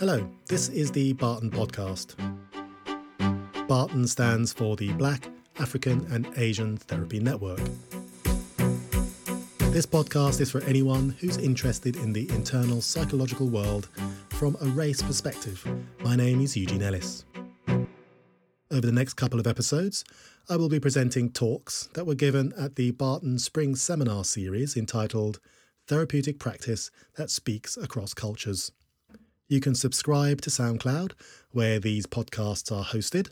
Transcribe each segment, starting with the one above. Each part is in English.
Hello, this is the BAATN Podcast. BAATN stands for the Black, African, and Asian Therapy Network. This podcast is for anyone who's interested in the internal psychological world from a race perspective. My name is Eugene Ellis. Over the next couple of episodes, I will be presenting talks that were given at the BAATN Spring Seminar series entitled Therapeutic Practice That Speaks Across Cultures. You can subscribe to SoundCloud, where these podcasts are hosted,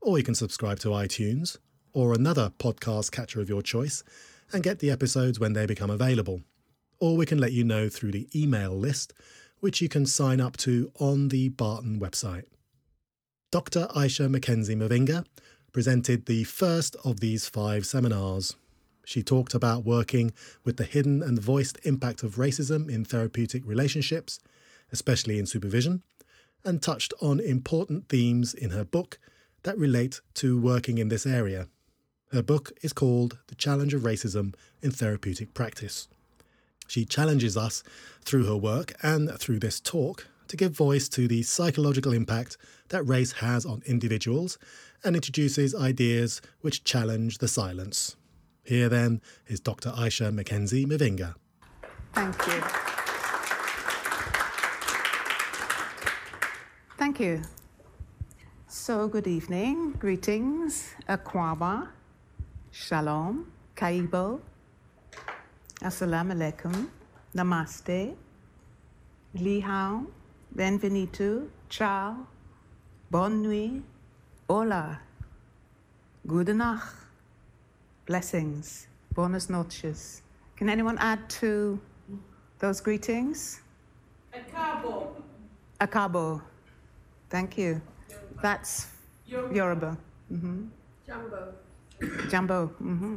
or you can subscribe to iTunes or another podcast catcher of your choice and get the episodes when they become available. Or we can let you know through the email list, which you can sign up to on the BAATN website. Dr. Isha McKenzie Mavinga presented the first of these five seminars. She talked about working with the hidden and voiced impact of racism in therapeutic relationships, especially in supervision, and touched on important themes in her book that relate to working in this area. Her book is called The Challenge of Racism in Therapeutic Practice. She challenges us through her work and through this talk to give voice to the psychological impact that race has on individuals and introduces ideas which challenge the silence. Here then is Dr. Isha McKenzie Mavinga. Thank you. Thank you. So, good evening, greetings, Akwaba, Shalom, Kaibo, Assalamu alaikum, Namaste, Li Hao, Benvenuto, Ciao, Bonne nuit, Hola, Gute Nacht, Blessings, Buenas noches. Can anyone add to those greetings? Akabo. Akabo. Thank you. That's Yoruba. Yoruba. hmm Jumbo. Jumbo. hmm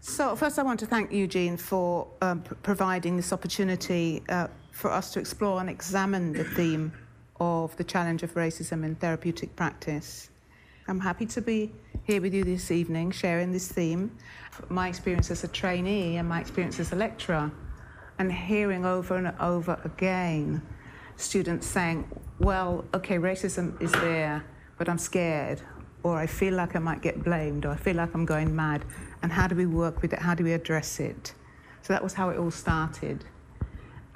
So, first, I want to thank Eugene for um, p- providing this opportunity uh, for us to explore and examine the theme of the challenge of racism in therapeutic practice. I'm happy to be here with you this evening, sharing this theme, my experience as a trainee and my experience as a lecturer, and hearing over and over again students saying, Well, okay, racism is there, but I'm scared, or I feel like I might get blamed, or I feel like I'm going mad. And how do we work with it? How do we address it? So that was how it all started.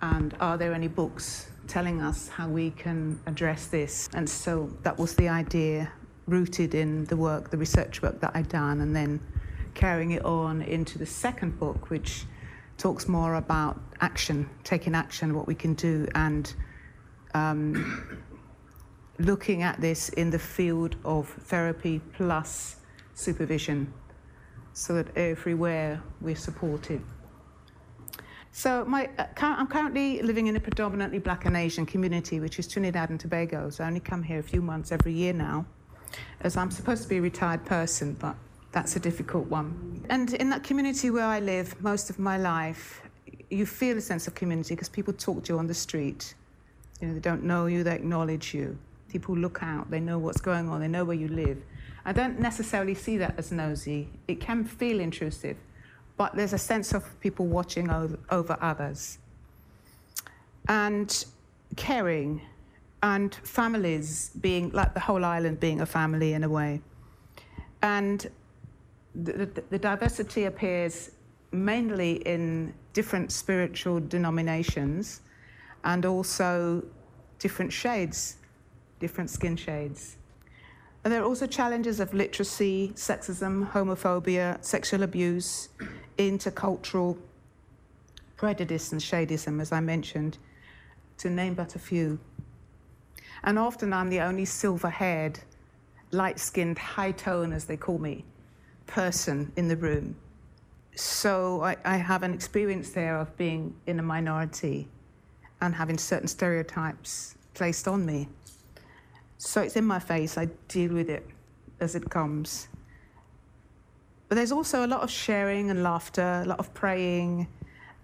And are there any books telling us how we can address this? And so that was the idea, rooted in the work, the research work that I'd done, and then carrying it on into the second book, which talks more about action, taking action, what we can do, and um, looking at this in the field of therapy plus supervision so that everywhere we're supported. So my, uh, I'm currently living in a predominantly black and Asian community, which is Trinidad and Tobago. So I only come here a few months every year now, as I'm supposed to be a retired person, but that's a difficult one. And in that community where I live most of my life, you feel a sense of community because people talk to you on the street. You know, they don't know you, they acknowledge you. People look out, they know what's going on, they know where you live. I don't necessarily see that as nosy. It can feel intrusive, but there's a sense of people watching over, over others. And caring, and families being like the whole island being a family in a way. And the, the, the diversity appears mainly in different spiritual denominations and also different shades, different skin shades. And there are also challenges of literacy, sexism, homophobia, sexual abuse, intercultural prejudice and shadism, as I mentioned, to name but a few. And often I'm the only silver haired, light skinned, high tone, as they call me, person in the room. So I, I have an experience there of being in a minority and having certain stereotypes placed on me. So it's in my face, I deal with it as it comes. But there's also a lot of sharing and laughter, a lot of praying,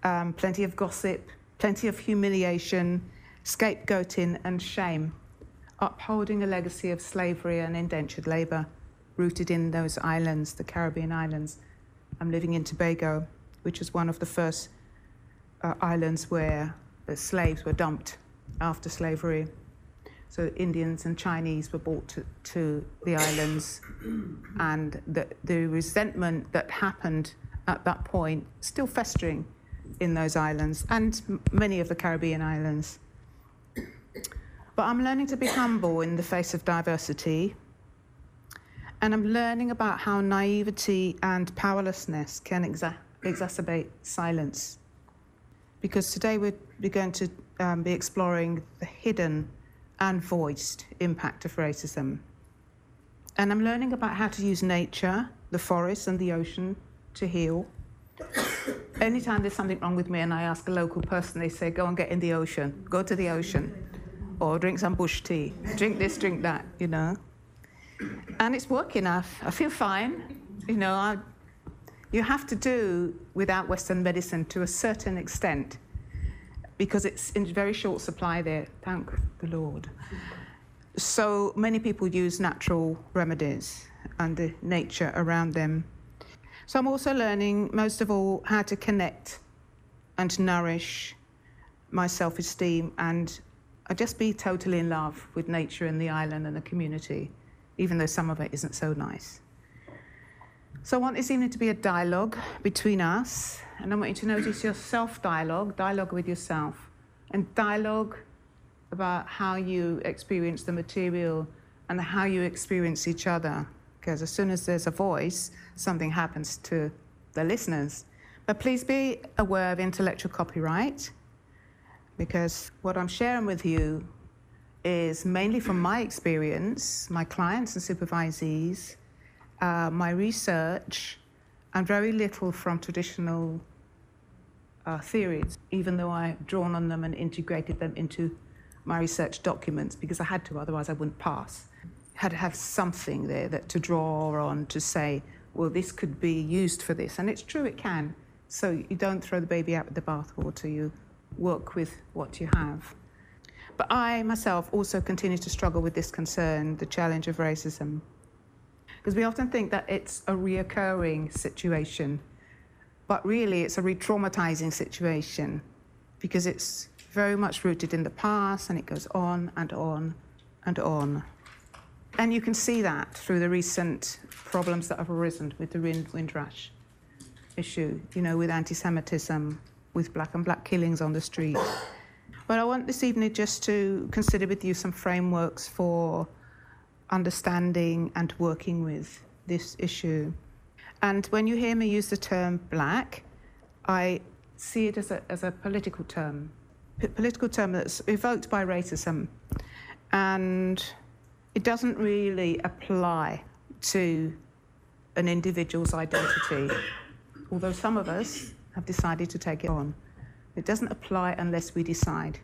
um, plenty of gossip, plenty of humiliation, scapegoating, and shame, upholding a legacy of slavery and indentured labour rooted in those islands, the Caribbean islands. I'm living in Tobago, which was one of the first uh, islands where the slaves were dumped after slavery. So Indians and Chinese were brought to, to the islands, and the, the resentment that happened at that point still festering in those islands and many of the Caribbean islands. But I'm learning to be humble in the face of diversity. And I'm learning about how naivety and powerlessness can exa- exacerbate silence. Because today we're, we're going to um, be exploring the hidden and voiced impact of racism. And I'm learning about how to use nature, the forest, and the ocean to heal. Anytime there's something wrong with me and I ask a local person, they say, Go and get in the ocean, go to the ocean, or drink some bush tea, drink this, drink that, you know. And it's working. I, I feel fine. You know, I, you have to do without Western medicine to a certain extent because it's in very short supply there, thank the Lord. So many people use natural remedies and the nature around them. So I'm also learning, most of all, how to connect and nourish my self esteem and I just be totally in love with nature and the island and the community, even though some of it isn't so nice. So I want this evening to be a dialogue between us, and I want you to notice your self dialogue, dialogue with yourself, and dialogue about how you experience the material and how you experience each other. Because as soon as there's a voice, something happens to the listeners. But please be aware of intellectual copyright, because what I'm sharing with you is mainly from my experience, my clients and supervisees, uh, my research, and very little from traditional uh, theories, even though I've drawn on them and integrated them into my research documents because I had to, otherwise I wouldn't pass. had to have something there that to draw on to say, well, this could be used for this. And it's true, it can. So you don't throw the baby out with the bathwater, you work with what you have. But I myself also continue to struggle with this concern, the challenge of racism. Because we often think that it's a reoccurring situation, but really it's a re traumatizing situation because it's very much rooted in the past and it goes on and on and on. And you can see that through the recent problems that have arisen with the Windrush issue, you know, with anti Semitism, with black and black killings on the street. But I want this evening just to consider with you some frameworks for understanding and working with this issue. And when you hear me use the term black, I see it as a, as a political term, P- political term that's evoked by racism. And it doesn't really apply to an individual's identity, although some of us have decided to take it on. It doesn't apply unless we decide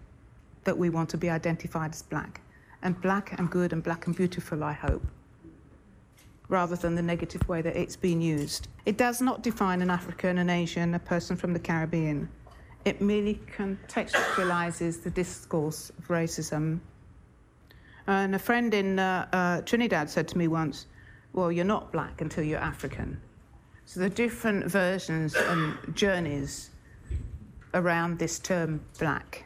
that we want to be identified as black. And black and good and black and beautiful, I hope, rather than the negative way that it's been used. It does not define an African, an Asian, a person from the Caribbean. It merely contextualizes the discourse of racism. And a friend in uh, uh, Trinidad said to me once, Well, you're not black until you're African. So the different versions and journeys around this term black.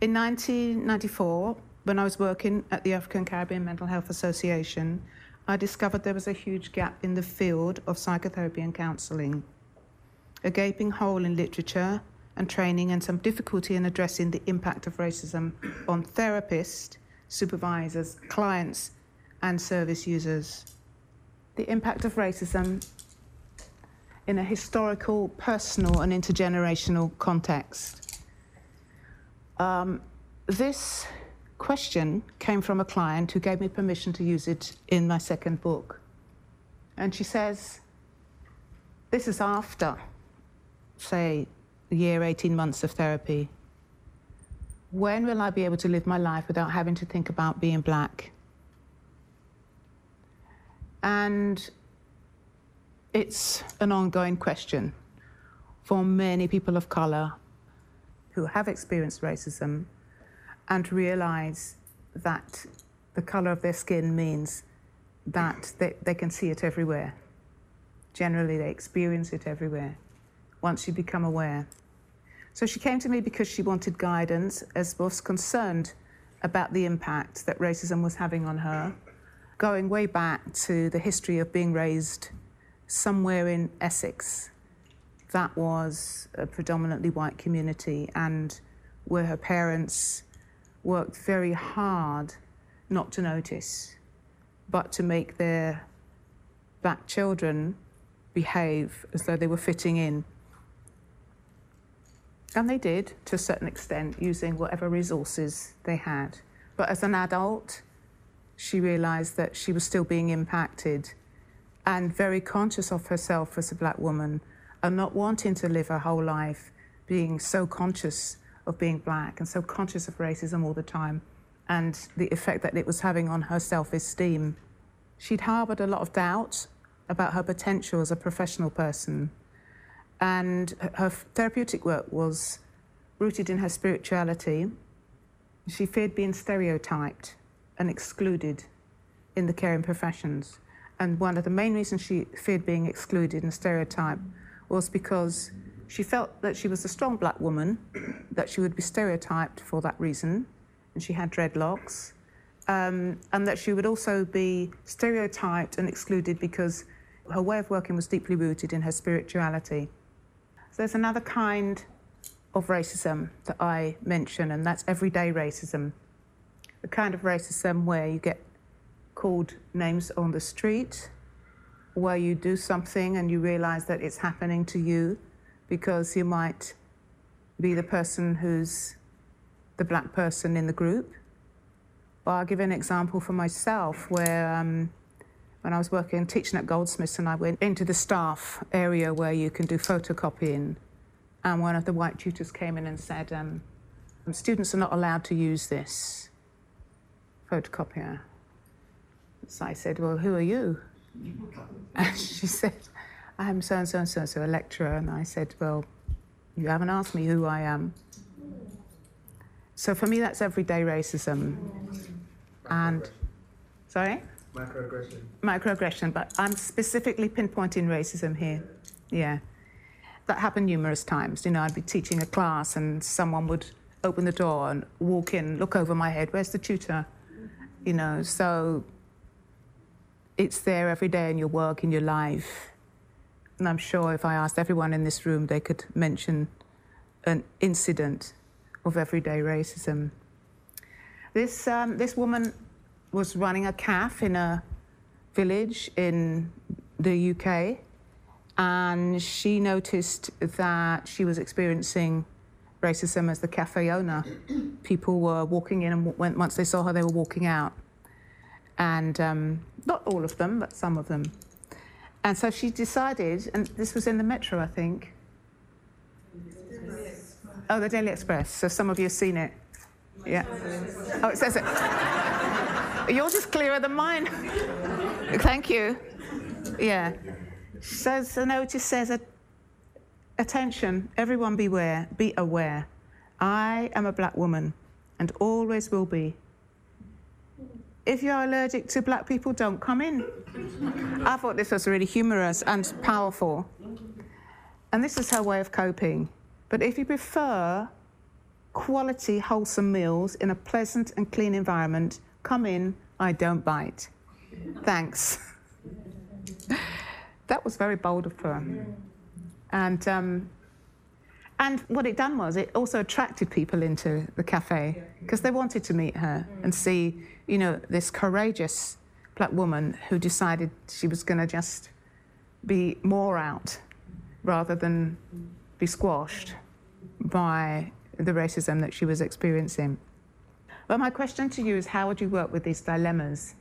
In 1994, when I was working at the African Caribbean Mental Health Association, I discovered there was a huge gap in the field of psychotherapy and counselling, a gaping hole in literature and training, and some difficulty in addressing the impact of racism on therapists, supervisors, clients, and service users. The impact of racism in a historical, personal, and intergenerational context. Um, this question came from a client who gave me permission to use it in my second book. And she says, This is after, say, a year, 18 months of therapy. When will I be able to live my life without having to think about being black? And it's an ongoing question for many people of color who have experienced racism and realize that the color of their skin means that they, they can see it everywhere. Generally, they experience it everywhere once you become aware. So she came to me because she wanted guidance, as was concerned about the impact that racism was having on her, going way back to the history of being raised somewhere in Essex that was a predominantly white community and where her parents worked very hard not to notice, but to make their black children behave as though they were fitting in. And they did to a certain extent, using whatever resources they had. But as an adult, she realized that she was still being impacted and very conscious of herself as a black woman and not wanting to live her whole life being so conscious of being black and so conscious of racism all the time and the effect that it was having on her self esteem. She'd harbored a lot of doubt about her potential as a professional person, and her therapeutic work was rooted in her spirituality. She feared being stereotyped and excluded in the caring professions. And one of the main reasons she feared being excluded and stereotyped was because she felt that she was a strong black woman, that she would be stereotyped for that reason, and she had dreadlocks, um, and that she would also be stereotyped and excluded because her way of working was deeply rooted in her spirituality. So there's another kind of racism that I mention, and that's everyday racism. The kind of racism where you get called names on the street, where you do something and you realize that it's happening to you because you might be the person who's the black person in the group. Well, I'll give an example for myself where um, when I was working teaching at Goldsmiths and I went into the staff area where you can do photocopying, and one of the white tutors came in and said, um, Students are not allowed to use this photocopier. So I said, Well, who are you? And she said, I'm so and so and so, and so a lecturer. And I said, Well, you haven't asked me who I am. So for me, that's everyday racism. And, sorry? Microaggression. Microaggression, but I'm specifically pinpointing racism here. Yeah. That happened numerous times. You know, I'd be teaching a class and someone would open the door and walk in, look over my head, where's the tutor? You know, so it's there every day in your work, in your life. And I'm sure if I asked everyone in this room, they could mention an incident of everyday racism. This, um, this woman was running a calf in a village in the UK, and she noticed that she was experiencing racism as the cafe owner. People were walking in, and went, once they saw her, they were walking out and um, not all of them, but some of them. And so she decided, and this was in the Metro, I think. Oh, the Daily Express. So some of you have seen it. Yeah. Oh, it says it. Yours is clearer than mine. Thank you. Yeah. So the notice says, attention, everyone beware, be aware. I am a black woman and always will be if you're allergic to black people, don't come in. I thought this was really humorous and powerful. And this is her way of coping. But if you prefer quality, wholesome meals in a pleasant and clean environment, come in, I don't bite. Thanks. that was very bold of her. And, um, and what it done was it also attracted people into the cafe because they wanted to meet her mm. and see you know, this courageous black woman who decided she was going to just be more out rather than be squashed by the racism that she was experiencing. But my question to you is how would you work with these dilemmas?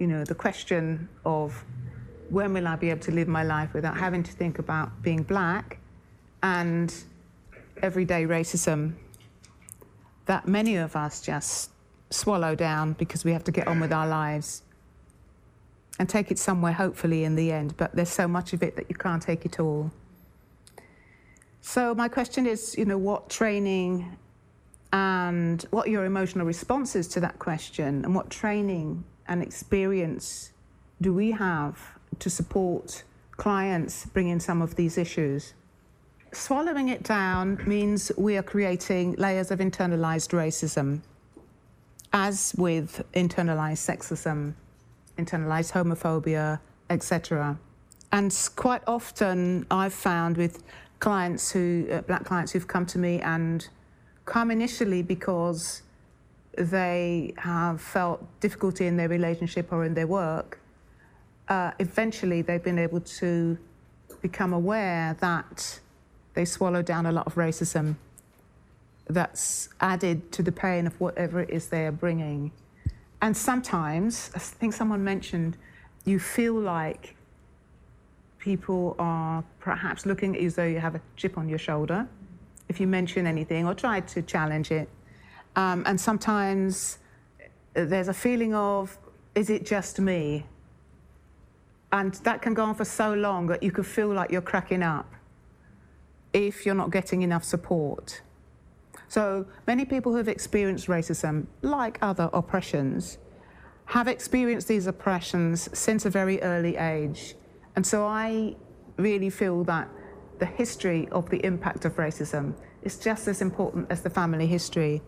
You know, the question of when will I be able to live my life without having to think about being black and everyday racism that many of us just swallow down because we have to get on with our lives and take it somewhere, hopefully, in the end. But there's so much of it that you can't take it all. So, my question is you know, what training and what your emotional responses to that question, and what training and experience do we have to support clients bringing some of these issues? Swallowing it down means we are creating layers of internalized racism, as with internalized sexism, internalized homophobia, etc. And quite often, I've found with clients who, uh, black clients who've come to me and come initially because they have felt difficulty in their relationship or in their work, uh, eventually they've been able to become aware that they swallow down a lot of racism that's added to the pain of whatever it is they are bringing. And sometimes, I think someone mentioned, you feel like people are perhaps looking at you as though you have a chip on your shoulder if you mention anything or try to challenge it. Um, and sometimes there's a feeling of, is it just me? And that can go on for so long that you can feel like you're cracking up if you're not getting enough support. So many people who have experienced racism, like other oppressions, have experienced these oppressions since a very early age. And so I really feel that the history of the impact of racism is just as important as the family history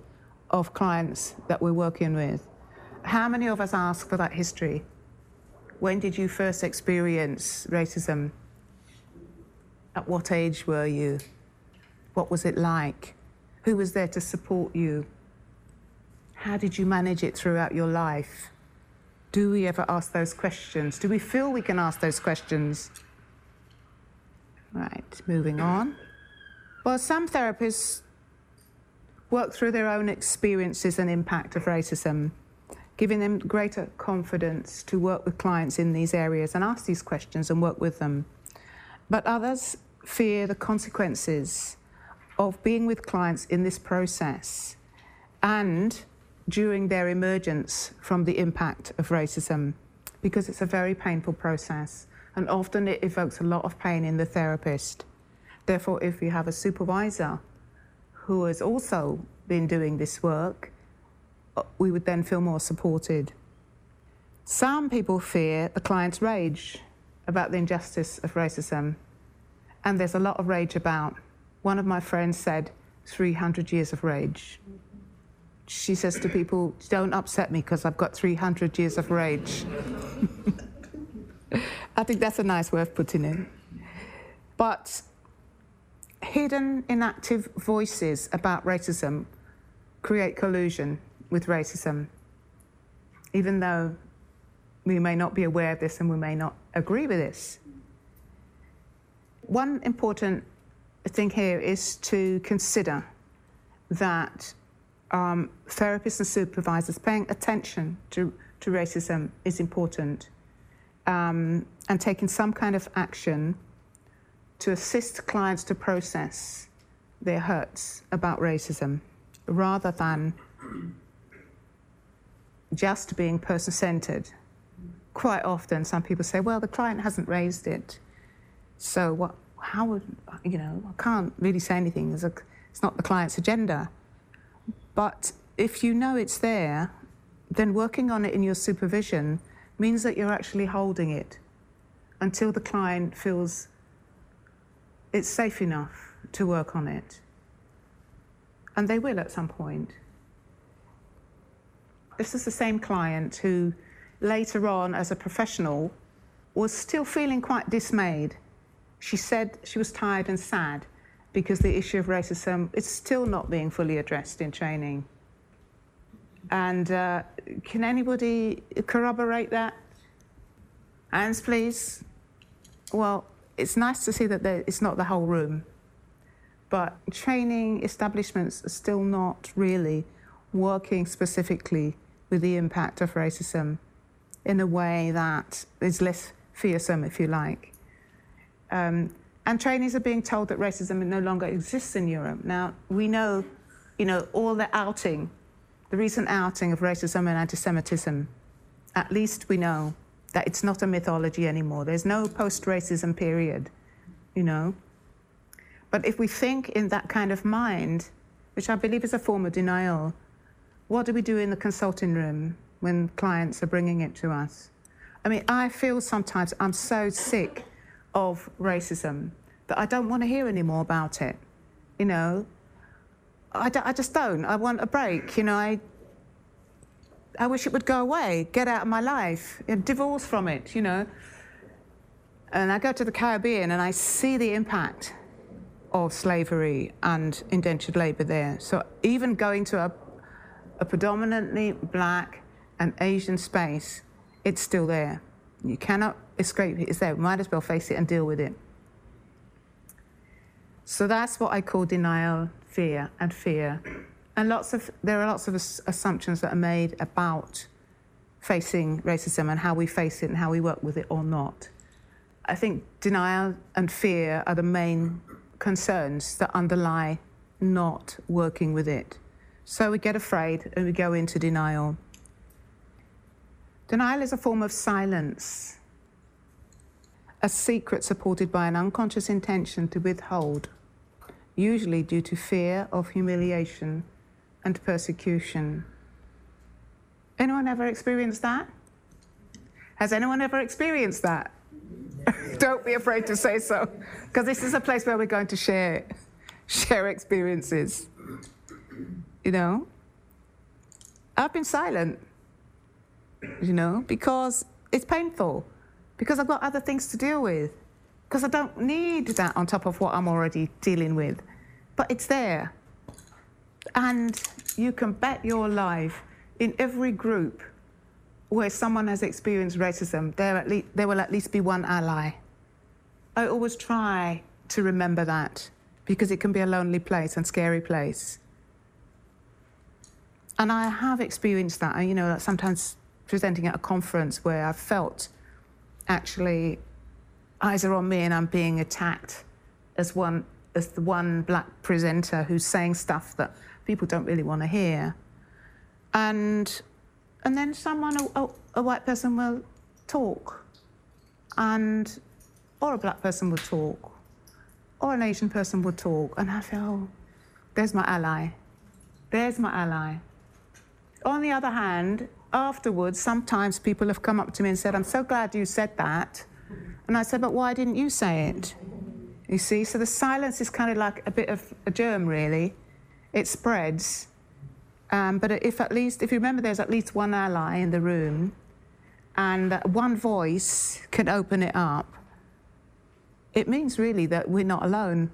of clients that we're working with. How many of us ask for that history? When did you first experience racism? At what age were you? What was it like? Who was there to support you? How did you manage it throughout your life? Do we ever ask those questions? Do we feel we can ask those questions? Right, moving on. Well, some therapists work through their own experiences and impact of racism, giving them greater confidence to work with clients in these areas and ask these questions and work with them. But others fear the consequences of being with clients in this process and during their emergence from the impact of racism because it's a very painful process and often it evokes a lot of pain in the therapist. Therefore, if you have a supervisor who has also been doing this work, we would then feel more supported. Some people fear the client's rage about the injustice of racism, and there's a lot of rage about. One of my friends said, 300 years of rage she says to people, Don't upset me because I've got 300 years of rage. I think that's a nice way of putting it. But hidden, inactive voices about racism create collusion with racism, even though we may not be aware of this and we may not agree with this. One important thing here is to consider that um, therapists and supervisors paying attention to, to racism is important um, and taking some kind of action to assist clients to process their hurts about racism rather than just being person centered. Quite often, some people say, well, the client hasn't raised it. So, what, how would, you know, I can't really say anything. A, it's not the client's agenda. But if you know it's there, then working on it in your supervision means that you're actually holding it until the client feels it's safe enough to work on it. And they will at some point. This is the same client who later on, as a professional, was still feeling quite dismayed. She said she was tired and sad because the issue of racism is still not being fully addressed in training. And uh, can anybody corroborate that? Hands, please. Well, it's nice to see that it's not the whole room, but training establishments are still not really working specifically with the impact of racism in a way that is less fearsome, if you like. Um, and trainees are being told that racism no longer exists in Europe. Now, we know, you know, all the outing, the recent outing of racism and anti-Semitism, at least we know that it's not a mythology anymore. There's no post-racism period, you know. But if we think in that kind of mind, which I believe is a form of denial, what do we do in the consulting room when clients are bringing it to us? I mean, I feel sometimes I'm so sick of racism that I don't want to hear any more about it. You know, I, d- I just don't. I want a break. You know, I, I wish it would go away, get out of my life, divorce from it, you know. And I go to the Caribbean and I see the impact of slavery and indentured labour there. So even going to a, a predominantly black and Asian space, it's still there. You cannot escape it. It's there. Might as well face it and deal with it. So that's what I call denial, fear, and fear. And lots of there are lots of assumptions that are made about facing racism and how we face it and how we work with it or not. I think denial and fear are the main concerns that underlie not working with it. So we get afraid and we go into denial. Denial is a form of silence, a secret supported by an unconscious intention to withhold, usually due to fear of humiliation and persecution. Anyone ever experienced that? Has anyone ever experienced that? Don't be afraid to say so, because this is a place where we're going to share, share experiences. You know, I've been silent. You know, because it's painful, because I've got other things to deal with, because I don't need that on top of what I'm already dealing with. But it's there, and you can bet your life in every group where someone has experienced racism, there, at least, there will at least be one ally. I always try to remember that because it can be a lonely place and scary place. And I have experienced that. You know, sometimes presenting at a conference where I've felt actually eyes are on me and I'm being attacked as one as the one black presenter who's saying stuff that people don't really want to hear. And and then someone, a, a, white person will talk, and or a black person would talk, or an Asian person would talk, and I feel, oh, there's my ally. There's my ally. On the other hand, afterwards, sometimes people have come up to me and said, I'm so glad you said that. And I said, but why didn't you say it? You see, so the silence is kind of like a bit of a germ, really. It spreads. Um, but if at least, if you remember, there's at least one ally in the room, and one voice can open it up, it means really that we're not alone.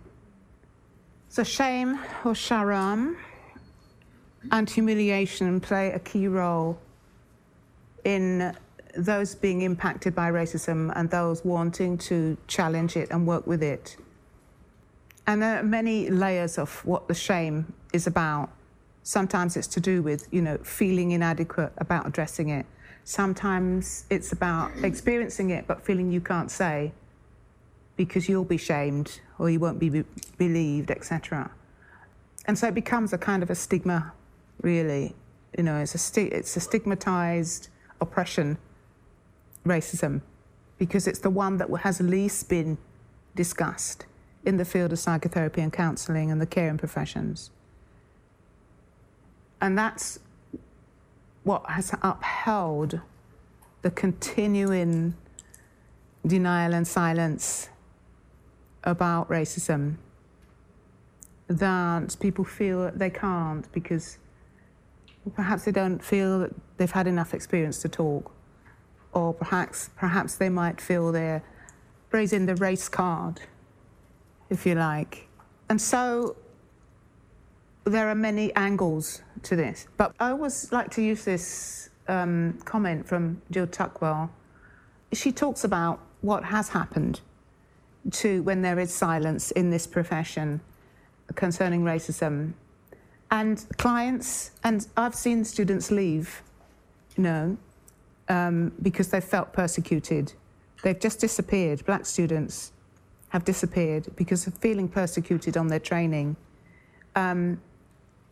So shame or sharam and humiliation play a key role in those being impacted by racism and those wanting to challenge it and work with it. And there are many layers of what the shame is about. Sometimes it's to do with, you know, feeling inadequate about addressing it. Sometimes it's about experiencing it but feeling you can't say because you'll be shamed or you won't be, be believed, etc. And so it becomes a kind of a stigma, really. You know, it's a, sti- it's a stigmatized oppression, racism, because it's the one that has least been discussed in the field of psychotherapy and counselling and the caring professions. And that's what has upheld the continuing denial and silence about racism that people feel they can't because perhaps they don't feel that they've had enough experience to talk or perhaps perhaps they might feel they're raising the race card if you like and so there are many angles to this, but I always like to use this um, comment from Gill Tuckwell. She talks about what has happened to when there is silence in this profession concerning racism. And clients, and I've seen students leave, you know, um, because they felt persecuted. They've just disappeared. Black students have disappeared because of feeling persecuted on their training. Um,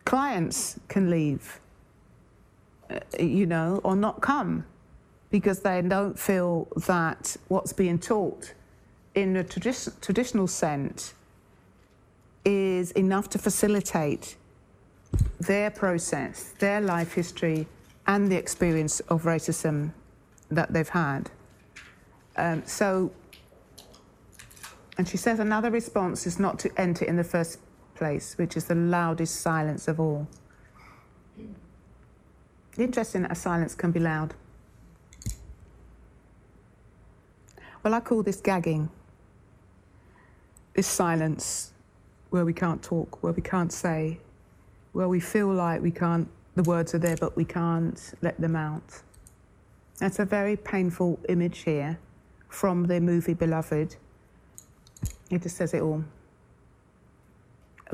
clients can leave, uh, you know, or not come because they don't feel that what's being taught in a tradi- traditional sense is enough to facilitate their process, their life history, and the experience of racism that they've had. Um, so And she says another response is not to enter in the first place, which is the loudest silence of all. Interesting that a silence can be loud. Well, I call this gagging. This silence where we can't talk, where we can't say, where we feel like we can't, the words are there, but we can't let them out. That's a very painful image here from the movie Beloved. It just says it all.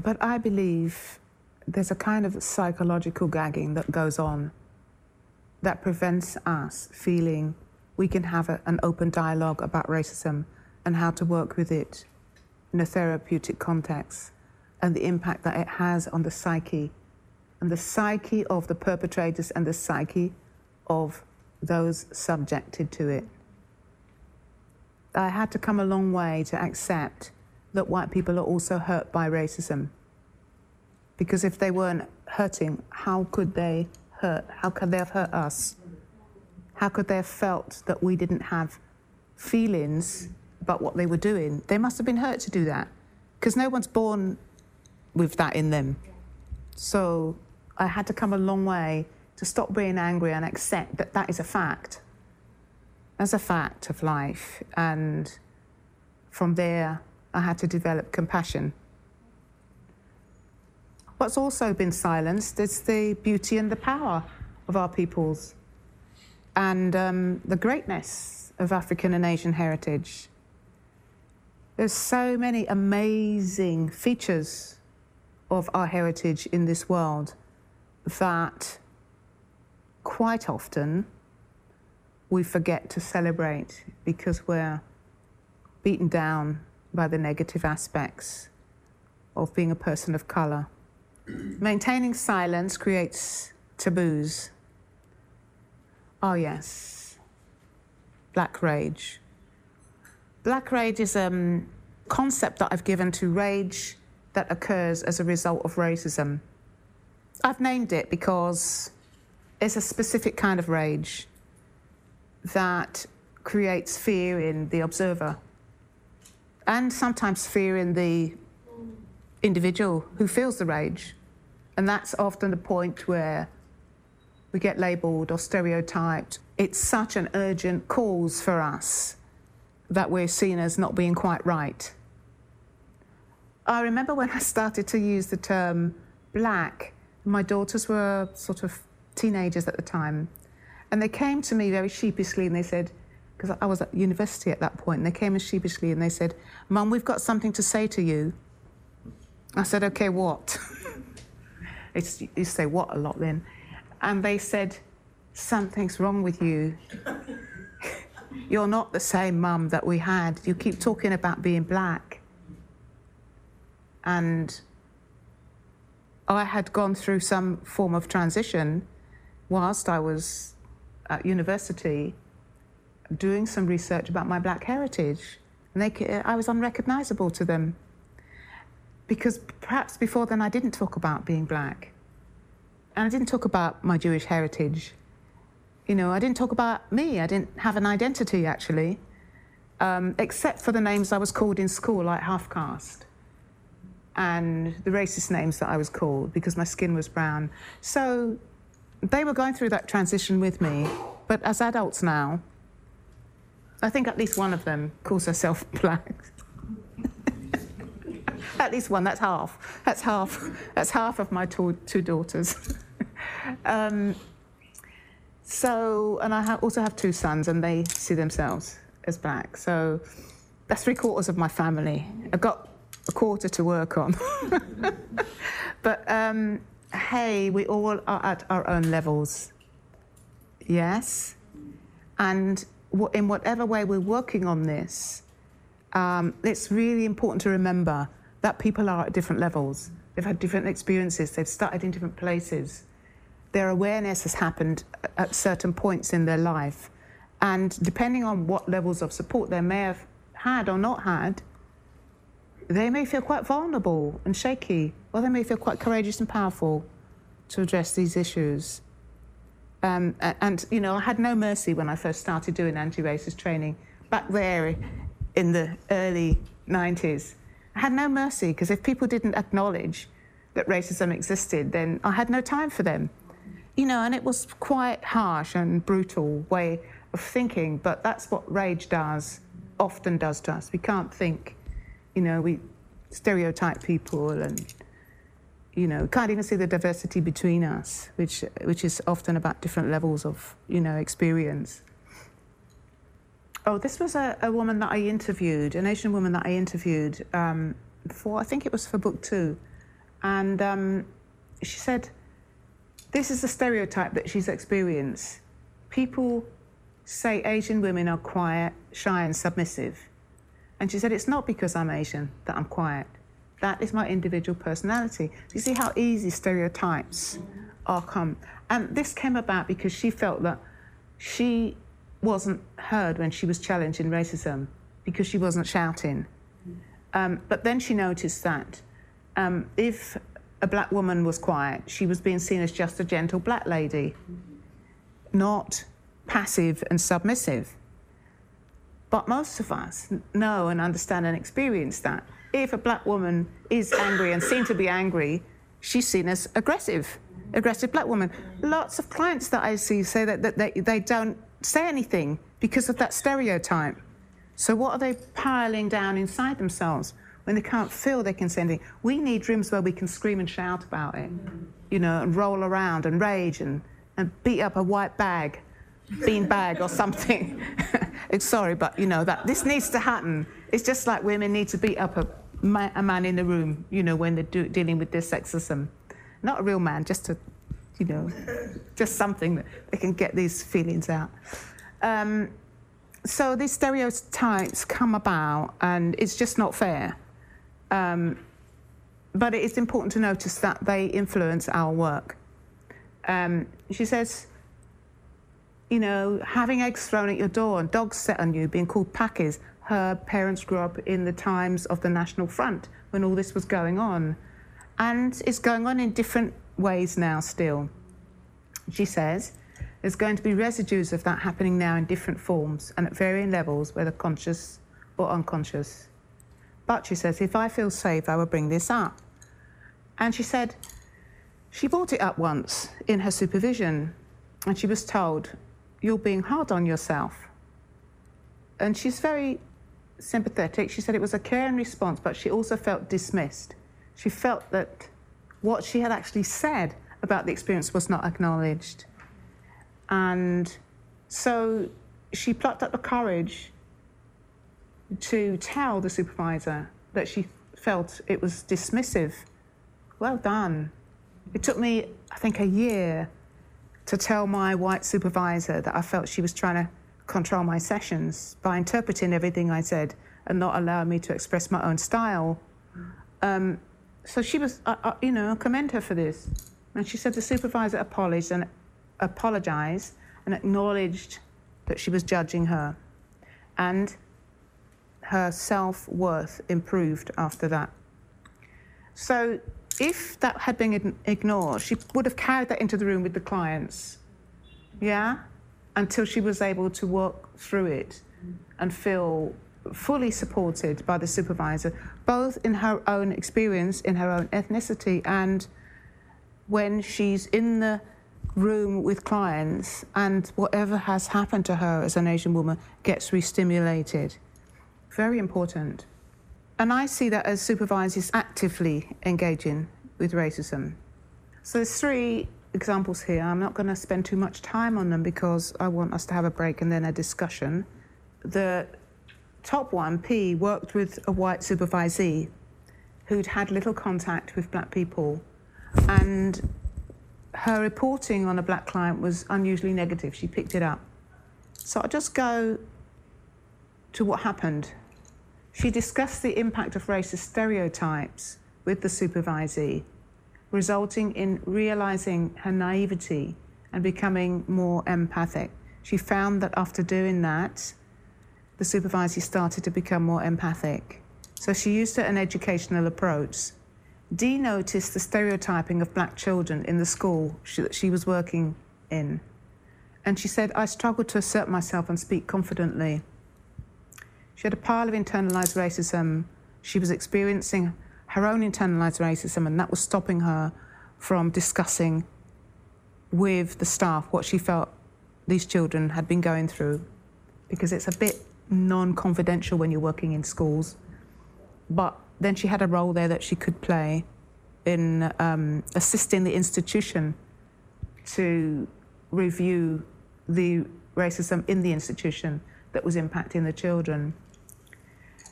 But I believe there's a kind of psychological gagging that goes on that prevents us feeling we can have a, an open dialogue about racism and how to work with it in a therapeutic context and the impact that it has on the psyche and the psyche of the perpetrators and the psyche of those subjected to it. I had to come a long way to accept that white people are also hurt by racism. Because if they weren't hurting, how could they hurt? How could they have hurt us? How could they have felt that we didn't have feelings about what they were doing? They must have been hurt to do that because no one's born with that in them. So I had to come a long way to stop being angry and accept that that is a fact. As a fact of life. And from there, I had to develop compassion. What's also been silenced is the beauty and the power of our peoples and um, the greatness of African and Asian heritage. There's so many amazing features of our heritage in this world that quite often we forget to celebrate because we're beaten down by the negative aspects of being a person of colour. Maintaining silence creates taboos. Oh, yes. Black rage. Black rage is a um, concept that I've given to rage that occurs as a result of racism. I've named it because it's a specific kind of rage that creates fear in the observer and sometimes fear in the individual who feels the rage. And that's often the point where we get labelled or stereotyped. It's such an urgent cause for us that we're seen as not being quite right. I remember when I started to use the term black, my daughters were sort of teenagers at the time, and they came to me very sheepishly and they said, because I was at university at that point, and they came in sheepishly and they said, Mum, we've got something to say to you. I said, okay, what? it's, you say what a lot then. And they said, something's wrong with you. You're not the same mum that we had. You keep talking about being black. And I had gone through some form of transition whilst I was at university doing some research about my black heritage. And they, I was unrecognizable to them because perhaps before then I didn't talk about being black. And I didn't talk about my Jewish heritage. You know, I didn't talk about me. I didn't have an identity actually, um, except for the names I was called in school, like half caste, and the racist names that I was called because my skin was brown. So they were going through that transition with me. But as adults now, I think at least one of them calls herself black. at least one. That's half. That's half. That's half of my two, two daughters. um, so, and I ha- also have two sons, and they see themselves as black. So, that's three quarters of my family. I've got a quarter to work on. but um, hey, we all are at our own levels. Yes, and in whatever way we're working on this, um, it's really important to remember that people are at different levels. They've had different experiences, they've started in different places. Their awareness has happened at certain points in their life. And depending on what levels of support they may have had or not had, they may feel quite vulnerable and shaky, or they may feel quite courageous and powerful to address these issues. Um, and, you know, I had no mercy when I first started doing anti racist training back there in the early 90s. I had no mercy because if people didn't acknowledge that racism existed, then I had no time for them. You know, and it was quite harsh and brutal way of thinking, but that's what rage does, often does to us. We can't think, you know, we stereotype people and you know, can't even see the diversity between us, which which is often about different levels of, you know, experience. Oh, this was a, a woman that I interviewed, an Asian woman that I interviewed um, for, I think it was for book two. And um, she said, this is the stereotype that she's experienced. People say Asian women are quiet, shy, and submissive. And she said, it's not because I'm Asian that I'm quiet. That is my individual personality. You see how easy stereotypes are come. And this came about because she felt that she wasn't heard when she was challenging racism because she wasn't shouting. Um, but then she noticed that um, if a black woman was quiet, she was being seen as just a gentle black lady, not passive and submissive. But most of us know and understand and experience that. If a black woman is angry and seen to be angry, she's seen as aggressive, aggressive black woman. Lots of clients that I see say that, that they, they don't say anything because of that stereotype. So, what are they piling down inside themselves when they can't feel they can say anything? We need rooms where we can scream and shout about it, you know, and roll around and rage and, and beat up a white bag, bean bag or something. sorry, but you know, that this needs to happen. It's just like women need to beat up a, a man in the room, you know, when they're do, dealing with their sexism. Not a real man, just a you know, just something that they can get these feelings out. Um, so these stereotypes come about, and it's just not fair. Um, but it is important to notice that they influence our work. Um, she says, you know, having eggs thrown at your door and dogs set on you, being called pakis. Her parents grew up in the times of the National Front when all this was going on. And it's going on in different ways now still. She says there's going to be residues of that happening now in different forms and at varying levels, whether conscious or unconscious. But she says, if I feel safe, I will bring this up. And she said, she brought it up once in her supervision, and she was told, You're being hard on yourself. And she's very sympathetic. She said it was a caring response, but she also felt dismissed. She felt that what she had actually said about the experience was not acknowledged. And so she plucked up the courage to tell the supervisor that she felt it was dismissive. Well done. It took me, I think, a year to tell my white supervisor that I felt she was trying to control my sessions by interpreting everything I said and not allowing me to express my own style. Um, so she was, uh, uh, you know, commend her for this. And she said the supervisor apologized and apologized and acknowledged that she was judging her. And her self worth improved after that. So, if that had been ignored, she would have carried that into the room with the clients. Yeah? Until she was able to work through it and feel fully supported by the supervisor, both in her own experience, in her own ethnicity, and when she's in the room with clients and whatever has happened to her as an Asian woman gets re-stimulated. Very important. And I see that as supervisors actively engaging with racism. So there's three examples here. I'm not going to spend too much time on them because I want us to have a break and then a discussion. The top one, P, worked with a white supervisee who'd had little contact with black people and her reporting on a black client was unusually negative. She picked it up. So I'll just go to what happened. She discussed the impact of racist stereotypes with the supervisee, resulting in realizing her naivety and becoming more empathic. She found that after doing that, the supervisee started to become more empathic. So she used an educational approach. Dee noticed the stereotyping of black children in the school she, that she was working in. And she said, I struggled to assert myself and speak confidently. She had a pile of internalized racism. She was experiencing her own internalized racism, and that was stopping her from discussing with the staff what she felt these children had been going through. Because it's a bit non confidential when you're working in schools. But then she had a role there that she could play in um, assisting the institution to review the racism in the institution that was impacting the children.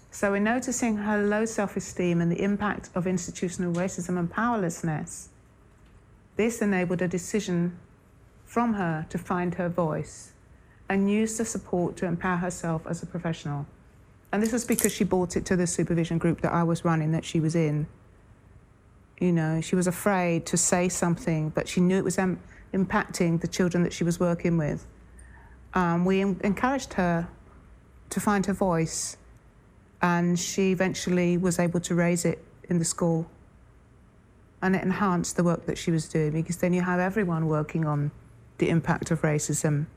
So, in noticing her low self esteem and the impact of institutional racism and powerlessness, this enabled a decision from her to find her voice and use the support to empower herself as a professional. And this was because she brought it to the supervision group that I was running, that she was in. You know, she was afraid to say something, but she knew it was um, impacting the children that she was working with. Um, we encouraged her to find her voice, and she eventually was able to raise it in the school. And it enhanced the work that she was doing because then you have everyone working on the impact of racism.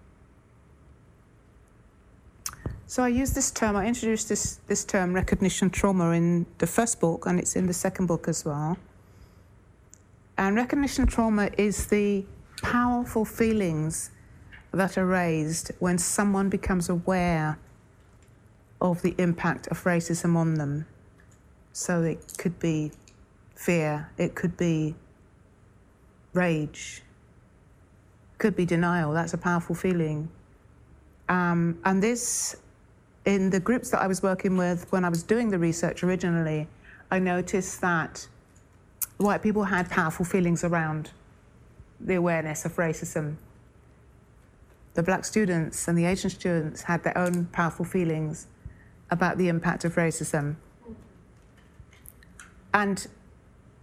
So I use this term, I introduced this, this term recognition trauma in the first book, and it's in the second book as well. And recognition trauma is the powerful feelings that are raised when someone becomes aware of the impact of racism on them. So it could be fear, it could be rage, could be denial. That's a powerful feeling. Um, and this, in the groups that I was working with when I was doing the research originally, I noticed that white people had powerful feelings around the awareness of racism. The black students and the Asian students had their own powerful feelings about the impact of racism. And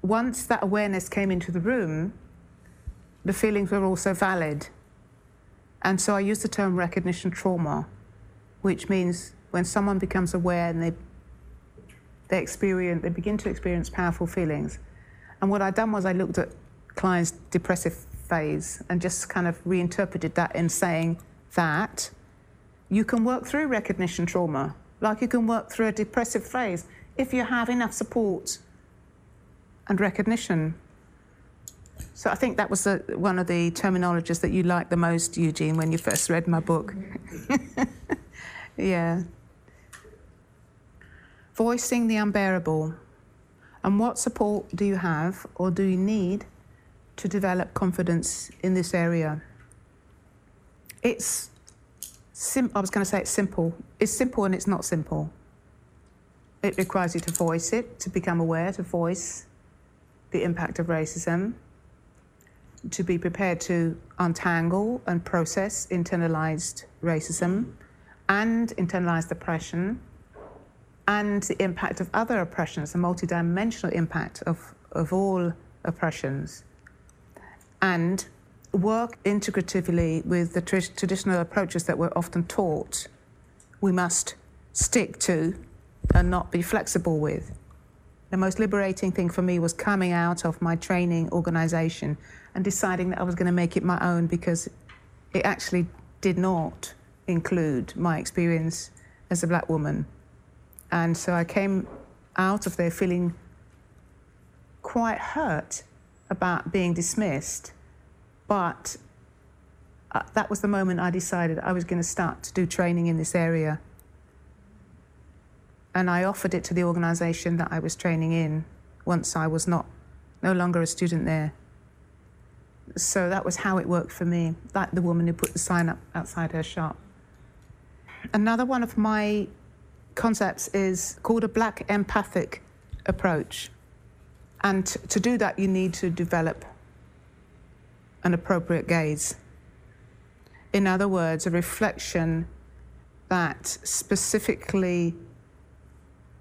once that awareness came into the room, the feelings were also valid. And so I use the term recognition trauma, which means when someone becomes aware and they, they experience, they begin to experience powerful feelings. And what I'd done was I looked at clients' depressive phase and just kind of reinterpreted that in saying that you can work through recognition trauma, like you can work through a depressive phase if you have enough support and recognition. So I think that was one of the terminologies that you liked the most, Eugene, when you first read my book. yeah. Voicing the unbearable. And what support do you have or do you need to develop confidence in this area? It's sim- I was going to say it's simple. It's simple and it's not simple. It requires you to voice it, to become aware, to voice the impact of racism, to be prepared to untangle and process internalized racism and internalized oppression and the impact of other oppressions, the multidimensional impact of, of all oppressions, and work integratively with the tr- traditional approaches that we're often taught we must stick to and not be flexible with. The most liberating thing for me was coming out of my training organization and deciding that I was going to make it my own because it actually did not include my experience as a black woman. And so I came out of there feeling quite hurt about being dismissed. But uh, that was the moment I decided I was going to start to do training in this area. And I offered it to the organization that I was training in once I was not no longer a student there. So that was how it worked for me, like the woman who put the sign up outside her shop. Another one of my concepts is called a black empathic approach. And to do that, you need to develop an appropriate gaze. In other words, a reflection that specifically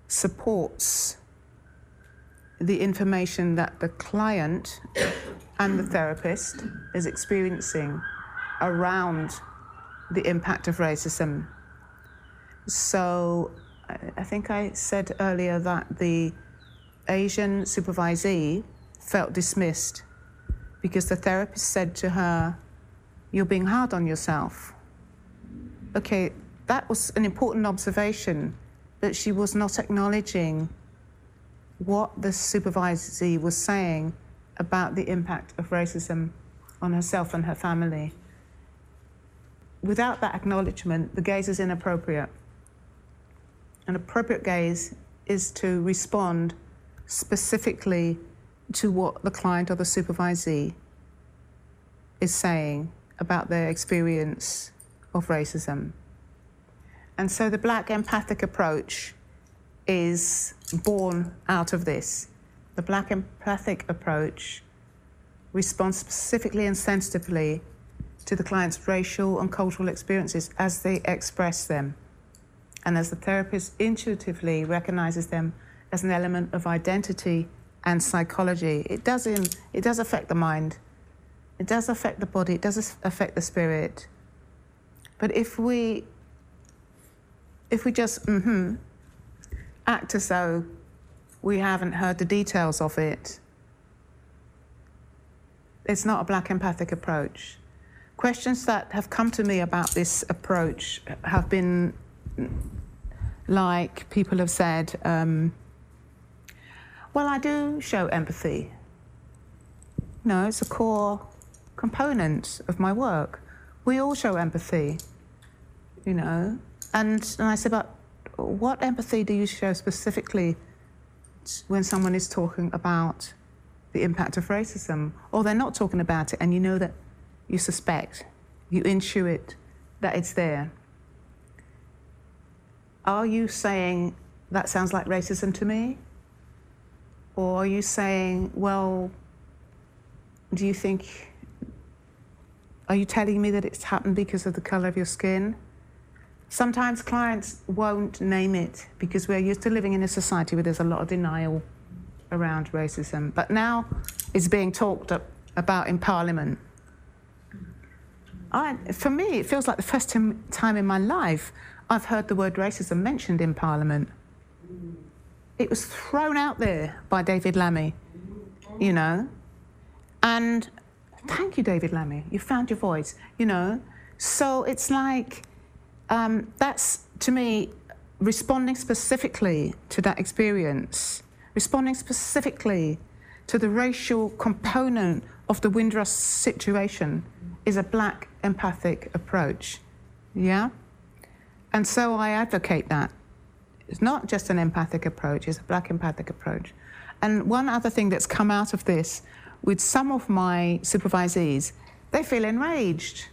supports the information that the client and the therapist is experiencing around the impact of racism. So I think I said earlier that the Asian supervisee felt dismissed because the therapist said to her, You're being hard on yourself. Okay, that was an important observation that she was not acknowledging what the supervisee was saying about the impact of racism on herself and her family. Without that acknowledgement, the gaze is inappropriate. An appropriate gaze is to respond specifically to what the client or the supervisee is saying about their experience of racism. And so the black empathic approach is born out of this. The black empathic approach responds specifically and sensitively to the client's racial and cultural experiences as they express them, and as the therapist intuitively recognizes them as an element of identity and psychology. It does, in, it does affect the mind, it does affect the body, it does affect the spirit. But if we if we just mm-hmm, act as though we haven't heard the details of it, it's not a black empathic approach. Questions that have come to me about this approach have been like people have said, um, well, I do show empathy. No, it's a core component of my work. We all show empathy, you know. And, and I said, but what empathy do you show specifically when someone is talking about the impact of racism? Or they're not talking about it and you know that you suspect, you intuit that it's there. Are you saying that sounds like racism to me? Or are you saying, well, do you think, are you telling me that it's happened because of the color of your skin? Sometimes clients won't name it because we're used to living in a society where there's a lot of denial around racism. But now it's being talked about in Parliament. I, for me, it feels like the first time in my life I've heard the word racism mentioned in Parliament. It was thrown out there by David Lammy, you know. And thank you, David Lammy. You found your voice, you know. So it's like um, that's, to me, responding specifically to that experience, responding specifically to the racial component of the Windrush situation is a black empathic approach. Yeah? And so I advocate that. It's not just an empathic approach, it's a black empathic approach. And one other thing that's come out of this with some of my supervisees, they feel enraged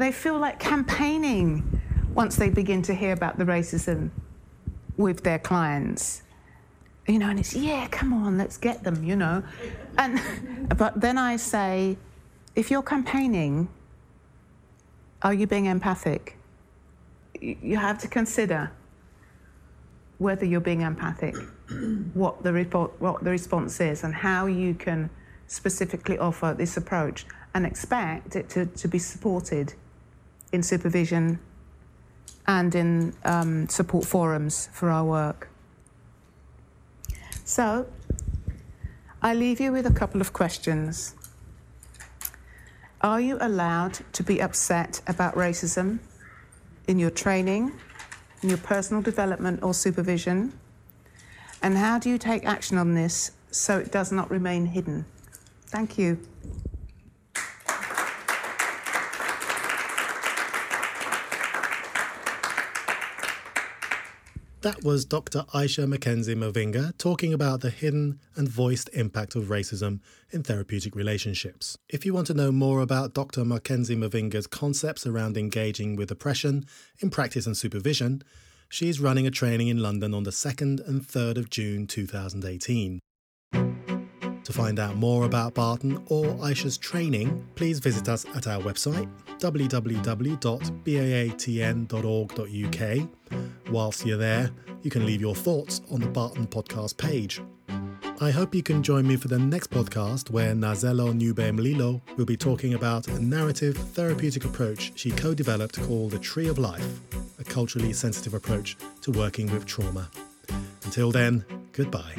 they feel like campaigning once they begin to hear about the racism with their clients. You know, and it's, yeah, come on, let's get them, you know. And, but then I say, if you're campaigning, are you being empathic? You have to consider whether you're being empathic, what the, report, what the response is, and how you can specifically offer this approach and expect it to, to be supported in supervision and in um, support forums for our work. So, I leave you with a couple of questions. Are you allowed to be upset about racism in your training, in your personal development or supervision? And how do you take action on this so it does not remain hidden? Thank you. That was Dr. Isha McKenzie Mavinga talking about the hidden and voiced impact of racism in therapeutic relationships. If you want to know more about Dr. McKenzie Mavinga's concepts around engaging with oppression in practice and supervision, she is running a training in London on the 2nd and 3rd of June 2018. To find out more about BAATN or Isha's training, please visit us at our website www.baatn.org.uk. Whilst you're there, you can leave your thoughts on the BAATN podcast page. I hope you can join me for the next podcast where Ncazelo Ncube Mlilo will be talking about a narrative therapeutic approach she co developed called the Tree of Life, a culturally sensitive approach to working with trauma. Until then, goodbye.